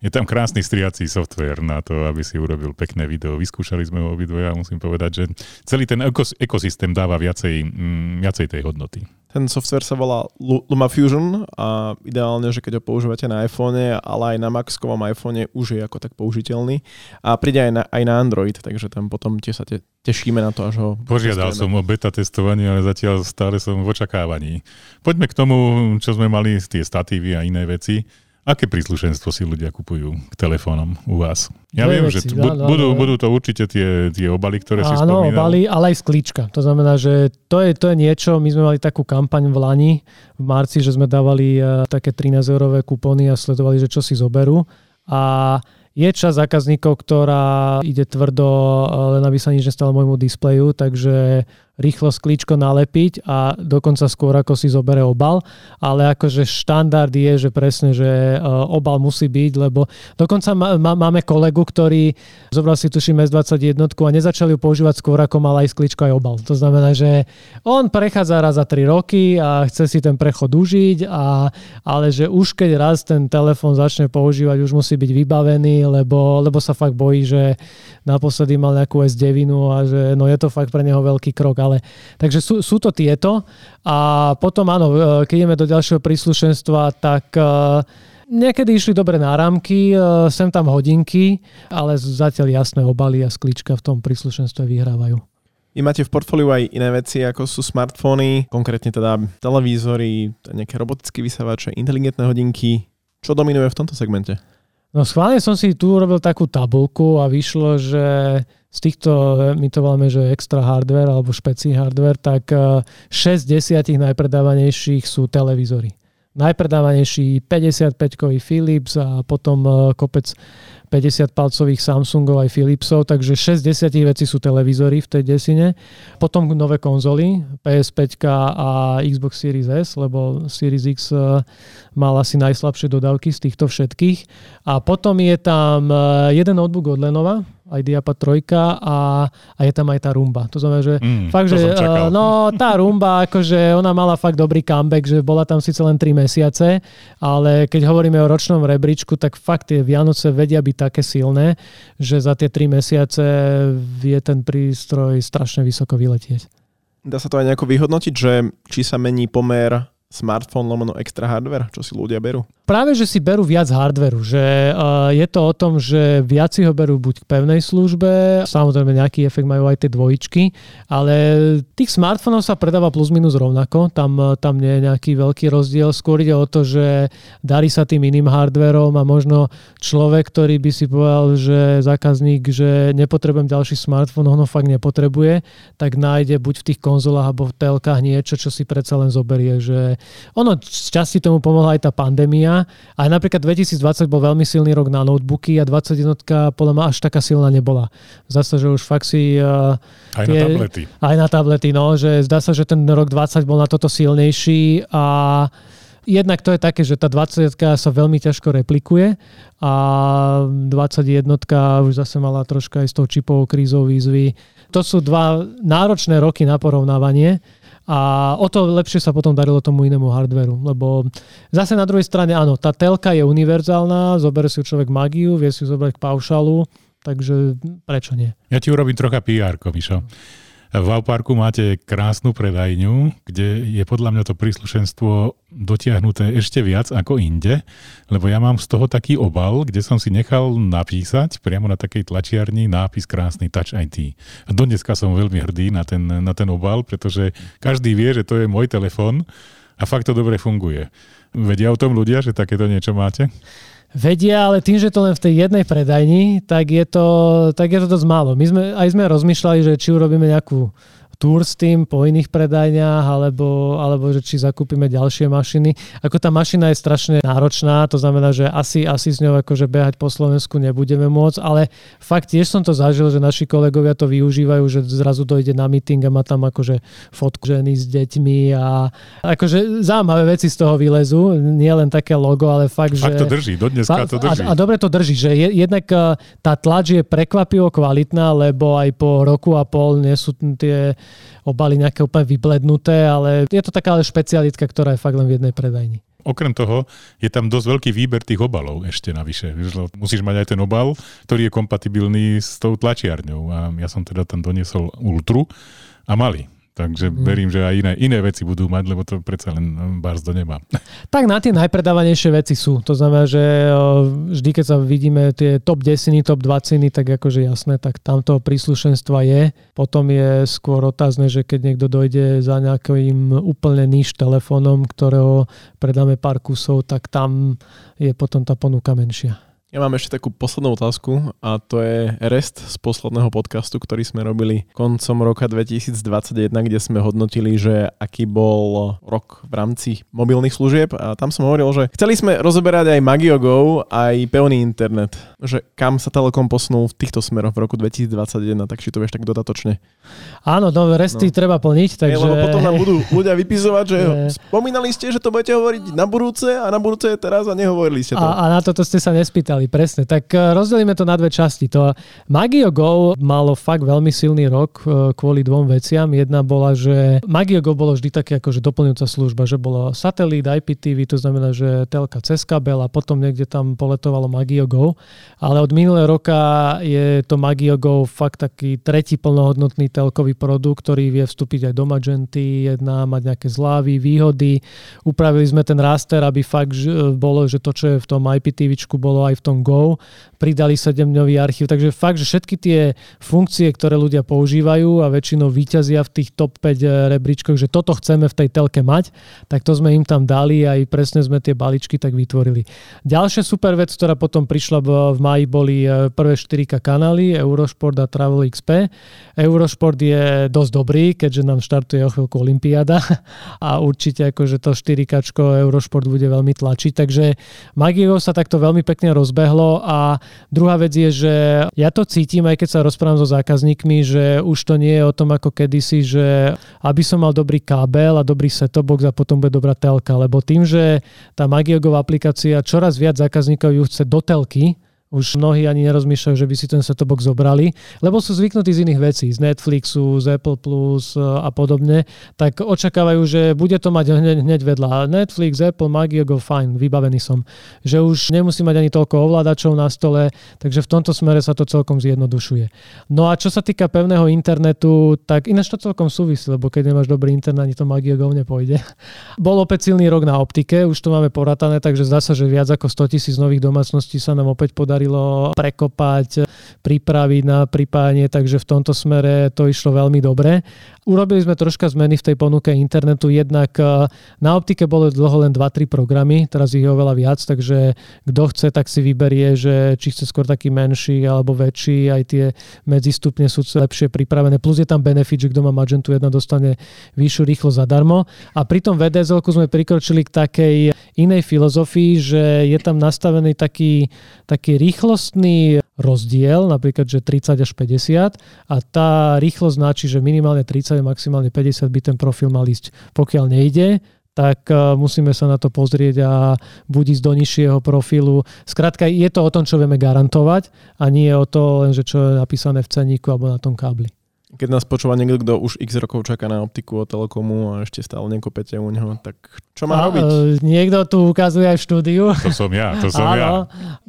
je tam krásny striací software na to, aby si urobil pekné video. Vyskúšali sme ho obidvoja a musím povedať, že celý ten ekos- ekosystém dáva viacej, mm, viacej tej hodnoty. Ten software sa volá Lu- LumaFusion a ideálne, že keď ho používate na iPhone, ale aj na Maxkovom iPhone už je ako tak použiteľný. A príde aj na, aj na Android, takže tam potom tiež sa te, tešíme na to, až ho Požiadal testujeme. som o beta testovanie, ale zatiaľ stále som v očakávaní. Poďme k tomu, čo sme mali, tie statívy a iné veci. Aké príslušenstvo si ľudia kupujú k telefónom u vás? Ja Dve viem, veci, že t- áno, budú, áno. budú to určite tie, tie obaly, ktoré si Áno, spomínal. obaly, ale aj sklíčka. To znamená, že to je, to je niečo, my sme mali takú kampaň v Lani, v marci, že sme dávali eh, také 13-eurové kupóny a sledovali, že čo si zoberú. A je časť zákazníkov, ktorá ide tvrdo, eh, len aby sa nič nestalo môjmu displeju, takže rýchlo sklíčko nalepiť a dokonca skôr ako si zobere obal, ale akože štandard je, že presne, že eh, obal musí byť, lebo dokonca má, má, máme kolegu, ktorý zobral si tuším S21 a nezačali ju používať skôr ako mal aj sklíčko aj obal. To znamená, že on prechádza raz za 3 roky a chce si ten prechod užiť, a, ale že už keď raz ten telefón začne používať, už musí byť vybavený, lebo, lebo sa fakt bojí, že naposledy mal nejakú S9 a že no je to fakt pre neho veľký krok. Ale, takže sú, sú to tieto a potom áno, e, keď ideme do ďalšieho príslušenstva, tak e, Niekedy išli dobre náramky, e, sem tam hodinky, ale zatiaľ jasné obaly a sklička v tom príslušenstve vyhrávajú. Vy máte v portfóliu aj iné veci, ako sú smartfóny, konkrétne teda televízory, nejaké robotické vysávače, inteligentné hodinky. Čo dominuje v tomto segmente? No schválne som si tu urobil takú tabulku a vyšlo, že z týchto, my to voláme, že extra hardware alebo špeci hardware, tak 6 desiatich najpredávanejších sú televízory. Najpredávanejší 55-kový Philips a potom e, kopec 50-palcových Samsungov aj Philipsov, takže 6 desiatich vecí sú televízory v tej desine. Potom nové konzoly, PS5 a Xbox Series S, lebo Series X e, mal asi najslabšie dodávky z týchto všetkých. A potom je tam e, jeden notebook od Lenova, aj Diapa 3 a, a je tam aj tá rumba. To znamená, že Mm, fakt, že e, no tá rumba, akože ona mala fakt dobrý comeback, že bola tam síce len 3 mesiace, ale keď hovoríme o ročnom rebríčku, tak fakt tie Vianoce vedia byť také silné, že za tie 3 mesiace vie ten prístroj strašne vysoko vyletieť. Dá sa to aj nejako vyhodnotiť, že či sa mení pomer smartfón lomeno extra hardware, čo si ľudia berú? Práve, že si berú viac hardveru, že uh, je to o tom, že viac si ho berú buď k pevnej službe, samozrejme nejaký efekt majú aj tie dvojičky, ale tých smartfónov sa predáva plus minus rovnako, tam, uh, tam nie je nejaký veľký rozdiel, skôr ide o to, že darí sa tým iným hardverom a možno človek, ktorý by si povedal, že zákazník, že nepotrebujem ďalší smartfón, on ho fakt nepotrebuje, tak nájde buď v tých konzolách alebo v telkách niečo, čo si predsa len zoberie, že ono z časti tomu pomohla aj tá pandémia. Aj napríklad 2020 bol veľmi silný rok na notebooky a 21 podľa mňa až taká silná nebola. Zdá sa, že už fakt si... Uh, Aj na tablety. Aj na tablety, no, že zdá sa, že ten rok 20 bol na toto silnejší a Jednak to je také, že tá 20 sa veľmi ťažko replikuje a 21 už zase mala troška aj s tou čipovou krízou výzvy. To sú dva náročné roky na porovnávanie a o to lepšie sa potom darilo tomu inému hardveru, lebo zase na druhej strane áno, tá telka je univerzálna, zoberie si človek magiu, vie si zobrať k paušalu, takže prečo nie? Ja ti urobím trocha PR, Mišo. V Auparku máte krásnu predajňu, kde je podľa mňa to príslušenstvo dotiahnuté ešte viac ako inde, lebo ja mám z toho taký obal, kde som si nechal napísať priamo na takej tlačiarni nápis krásny Touch IT. A dodneska som veľmi hrdý na ten, na ten obal, pretože každý vie, že to je môj telefon a fakt to dobre funguje. Vedia o tom ľudia, že takéto niečo máte? Vedia, ale tým, že to len v tej jednej predajni, tak je to, tak je to dosť málo. My sme, aj sme rozmýšľali, že či urobíme nejakú tour s tým po iných predajniach, alebo, alebo že či zakúpime ďalšie mašiny. Ako tá mašina je strašne náročná, to znamená, že asi, asi s ňou akože behať po Slovensku nebudeme môcť, ale fakt tiež som to zažil, že naši kolegovia to využívajú, že zrazu dojde na meeting a má tam akože fotku ženy s deťmi a akože zaujímavé veci z toho vylezú, nie len také logo, ale fakt, Fakt že... to drží, dodneska to drží. A, a dobre to drží, že je, jednak eh, tá tlač je prekvapivo kvalitná, lebo aj po roku a pol nie sú tie obaly nejaké úplne vyblednuté, ale je to taká ale špecialitka, ktorá je fakt len v jednej predajni. Okrem toho je tam dosť veľký výber tých obalov ešte navyše. Musíš mať aj ten obal, ktorý je kompatibilný s tou tlačiarňou. A ja som teda tam doniesol Ultru a mali. Takže mm. verím, že aj iné, iné veci budú mať, lebo to predsa len Barzdo nemá. Tak na tie najpredávanejšie veci sú. To znamená, že vždy, keď sa vidíme tie top 10, top 20, tak akože jasné, tak tamto príslušenstva je. Potom je skôr otázne, že keď niekto dojde za nejakým úplne níž telefónom, ktorého predáme pár kusov, tak tam je potom tá ponuka menšia. Ja mám ešte takú poslednú otázku a to je rest z posledného podcastu, ktorý sme robili koncom roka 2021, kde sme hodnotili, že aký bol rok v rámci mobilných služieb a tam som hovoril, že chceli sme rozoberať aj Magiogo, aj pevný internet, že kam sa Telekom posunul v týchto smeroch v roku 2021, tak či to vieš tak dodatočne. Áno, no resty no. treba plniť, takže... lebo potom nám budú ľudia vypisovať, že spomínali ste, že to budete hovoriť na budúce a na budúce je teraz a nehovorili ste to. A, a na toto ste sa nespýtali povedali, presne. Tak e, rozdelíme to na dve časti. To Magio Go malo fakt veľmi silný rok e, kvôli dvom veciam. Jedna bola, že Magio Go bolo vždy také akože doplňujúca služba, že bolo satelit, IPTV, to znamená, že telka cez kabel a potom niekde tam poletovalo Magio Go. Ale od minulého roka je to Magio Go fakt taký tretí plnohodnotný telkový produkt, ktorý vie vstúpiť aj do Magenty, jedna mať nejaké zlávy, výhody. Upravili sme ten raster, aby fakt bolo, že to, čo je v tom IPTVčku, bolo aj v tom tom Go, pridali 7-dňový archív, takže fakt, že všetky tie funkcie, ktoré ľudia používajú a väčšinou výťazia v tých top 5 eh, rebríčkoch, že toto chceme v tej telke mať, tak to sme im tam dali a aj presne sme tie baličky tak vytvorili. Ďalšia super vec, ktorá potom prišla v, maji, boli eh, prvé 4K kanály, Eurošport a Travel XP. Eurošport je dosť dobrý, keďže nám štartuje o chvíľku Olympiáda a určite akože to 4K Eurošport bude veľmi tlačiť, takže Magio sa takto veľmi pekne rozbehol rozbehlo. A druhá vec je, že ja to cítim, aj keď sa rozprávam so zákazníkmi, že už to nie je o tom ako kedysi, že aby som mal dobrý kábel a dobrý set-top box a potom bude dobrá telka, lebo tým, že tá Magiogová aplikácia čoraz viac zákazníkov ju chce do telky, už mnohí ani nerozmýšľajú, že by si ten set box zobrali, lebo sú zvyknutí z iných vecí, z Netflixu, z Apple Plus e, a podobne, tak očakávajú, že bude to mať hneď, hneď vedľa. Netflix, Apple, Magio, go fine, vybavený som. Že už nemusí mať ani toľko ovládačov na stole, takže v tomto smere sa to celkom zjednodušuje. No a čo sa týka pevného internetu, tak ináč to celkom súvisí, lebo keď nemáš dobrý internet, ani to Magio Go nepôjde. Bol opäť silný rok na optike, už to máme poratané, takže zdá sa, že viac ako 100 tisíc nových domácností sa nám opäť podarí podarilo prekopať, pripraviť na pripájanie, takže v tomto smere to išlo veľmi dobre. Urobili sme troška zmeny v tej ponuke internetu, jednak eh, na optike bolo dlho len 2-3 programy, teraz ich je oveľa viac, takže kto chce, tak si vyberie, že či chce skôr taký menší alebo väčší, aj tie medzistupne sú lepšie pripravené, plus je tam benefit, že kto má Magentu 1 dostane vyššiu rýchlosť zadarmo. A pri tom VDSL sme prikročili k takej inej filozofii, že je tam nastavený taký, taký rýchlostný rozdiel, napríklad, že 30 až 50 a tá rýchlosť značí, že minimálne 30 a maximálne 50 by ten profil mal ísť. Pokiaľ nejde, tak e, musíme sa na to pozrieť a buď ísť do nižšieho profilu. Skrátka, je to o tom, čo vieme garantovať a nie o to len, že čo je napísané v ceníku alebo na tom kábli. Keď nás počúva niekto, kto už x rokov čaká na optiku od Telekomu a ešte stále nekopete u neho, tak čo má a, robiť? E, niekto tu ukazuje aj v štúdiu. To som ja, to som Áno. ja.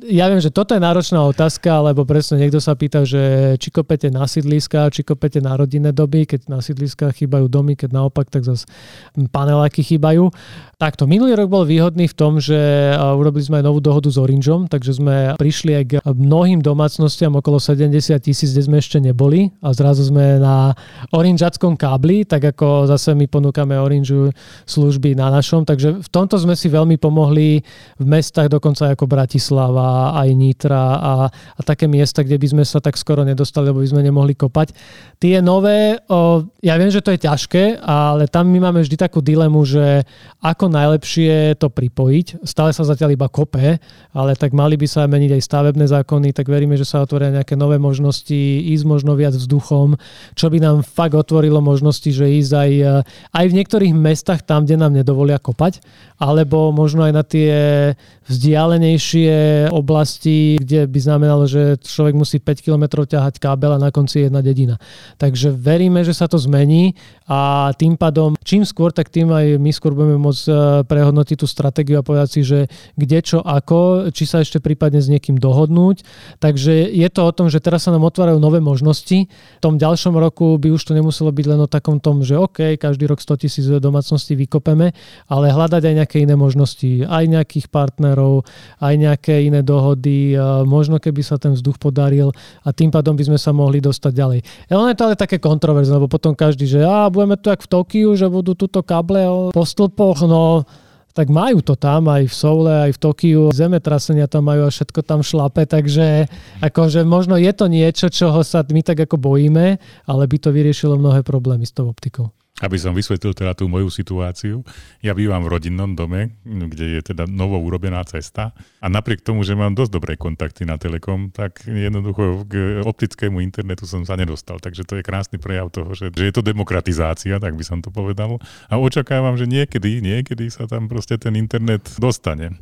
Ja viem, že toto je náročná otázka, lebo presne niekto sa pýta, že či kopete na sídliska, či kopete na rodinné doby, keď na sídliskách chýbajú domy, keď naopak, tak zase paneláky chýbajú. Takto, minulý rok bol výhodný v tom, že e, urobili sme aj novú dohodu s Orangeom, takže sme prišli aj k mnohým domácnostiam okolo 70 tisíc, kde sme ešte neboli a zrazu sme na orangeackom kábli, tak ako zase my ponúkame Orange služby na našom, takže v tomto sme si veľmi pomohli v mestách dokonca ako Bratislava, aj Nitra a, a také miesta, kde by sme sa tak skoro nedostali, lebo by sme nemohli kopať. Tie nové, o, ja viem, že to je ťažké, ale tam my máme vždy takú dilemu, že ako najlepšie to pripojiť. Stále sa zatiaľ iba kope, ale tak mali by sa meniť aj stavebné zákony, tak veríme, že sa otvoria nejaké nové možnosti, ísť možno viac vzduchom, čo by nám fakt otvorilo možnosti, že ísť aj, eh, aj v niektorých mestách tam, kde nám nedovolia kopať, alebo možno aj na tie vzdialenejšie oblasti, kde by znamenalo, že človek musí 5 km ťahať kábel a na konci je jedna dedina. Takže veríme, že sa to zmení a tým pádom čím skôr, tak tým aj my skôr budeme môcť eh, prehodnotiť tú stratégiu a povedať si, že kde čo ako, či sa ešte prípadne s niekým dohodnúť. Takže je to o tom, že teraz sa nám otvárajú nové možnosti. V tom ďalšom roku by už to nemuselo byť len o takom tom, že OK, každý rok 100 tisíc domácností vykopeme, ale hľadať aj nejaké iné možnosti, aj nejakých partnerov, aj nejaké iné dohody, možno keby sa ten vzduch podaril a tým pádom by sme sa mohli dostať ďalej. E, ono je to ale také kontroverzné, lebo potom každý, že a budeme tu jak v Tokiu, že budú túto kable po stĺpoch, no tak majú to tam aj v Soule, aj v Tokiu. Zemetrasenia tam majú a všetko tam šlape, takže akože možno je to niečo, čoho sa my tak ako bojíme, ale by to vyriešilo mnohé problémy s tou optikou. Aby som vysvetlil teda tú moju situáciu, ja bývam v rodinnom dome, kde je teda novo urobená cesta a napriek tomu, že mám dosť dobré kontakty na Telekom, tak jednoducho k optickému internetu som sa nedostal. Takže to je krásny prejav toho, že, že je to demokratizácia, tak by som to povedal. A očakávam, že niekedy, niekedy sa tam proste ten internet dostane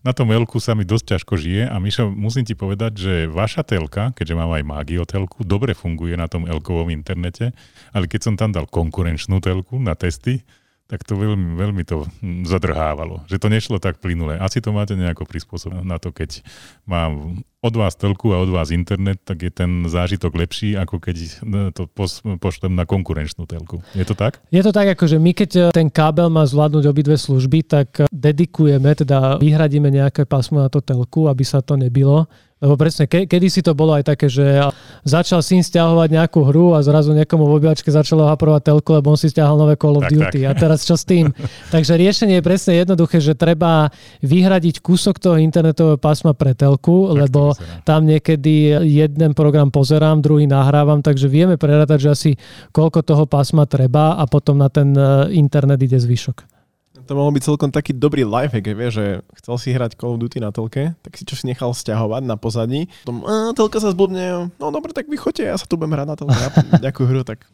na tom Elku sa mi dosť ťažko žije a Mišo, musím ti povedať, že vaša telka, keďže mám aj Magio telku, dobre funguje na tom Elkovom internete, ale keď som tam dal konkurenčnú telku na testy, tak to veľmi, veľmi to zadrhávalo. Že to nešlo tak plynule. Asi to máte nejako prispôsobené na to, keď mám od vás telku a od vás internet, tak je ten zážitok lepší, ako keď to pošlem na konkurenčnú telku. Je to tak? Je to tak, ako že my keď ten kábel má zvládnuť obidve služby, tak dedikujeme, teda vyhradíme nejaké pásmo na to telku, aby sa to nebilo lebo presne, ke, kedy si to bolo aj také, že začal syn stiahovať nejakú hru a zrazu niekomu v obývačke začalo haprovať telku, lebo on si stiahol nové Call of tak, Duty. Tak. A teraz čo s tým? Takže riešenie je presne jednoduché, že treba vyhradiť kúsok toho internetového pásma pre telku, tak lebo tam niekedy jeden program pozerám, druhý nahrávam, takže vieme prerátať, že asi koľko toho pásma treba a potom na ten eh, internet ide zvyšok. To mohol byť celkom taký dobrý lifehack, vieš, že chcel si hrať Call of Duty na telke, tak si čo si nechal stiahovať na pozadí. Potom, a, telka sa zblbne, no dobre, tak vychoďte, ja sa tu budem hrať na telke, ja nejakú hru, tak...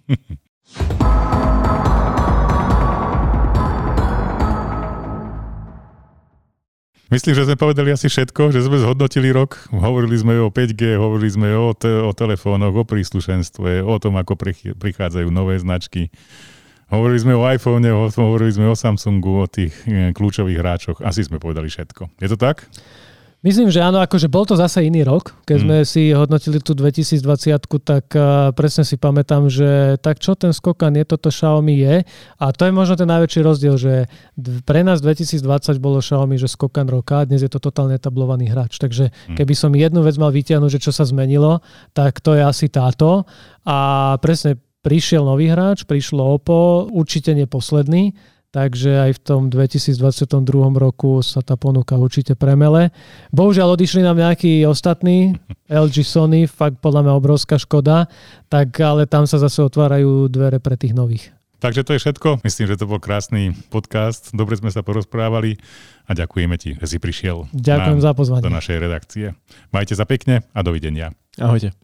Myslím, že sme povedali asi všetko, že sme zhodnotili rok. Hovorili sme o 5G, hovorili sme o, te- o telefónoch, o príslušenstve, o tom, ako prichádzajú nové značky. Hovorili sme o iPhone, hovorili sme o Samsungu, o tých e, kľúčových hráčoch. Asi sme povedali všetko. Je to tak? Myslím, že áno, akože bol to zase iný rok. Keď mm. sme si hodnotili tú 2020, tak uh, presne si pamätám, že tak čo ten skokan je, toto Xiaomi je. A to je možno ten najväčší rozdiel, že pre nás 2020 bolo Xiaomi, že skokan roka, dnes je to totálne etablovaný hráč. Takže mm. keby som jednu vec mal vytiahnuť, že čo sa zmenilo, tak to je asi táto. A presne prišiel nový hráč, prišlo OPPO, určite neposledný, takže aj v tom 2022 roku sa tá ponuka určite premele. Bohužiaľ odišli nám nejakí ostatní, LG Sony, fakt podľa mňa obrovská škoda, tak ale tam sa zase otvárajú dvere pre tých nových. Takže to je všetko. Myslím, že to bol krásny podcast. Dobre sme sa porozprávali a ďakujeme ti, že si prišiel Ďakujem za pozvanie. do našej redakcie. Majte sa pekne a dovidenia. Ahojte.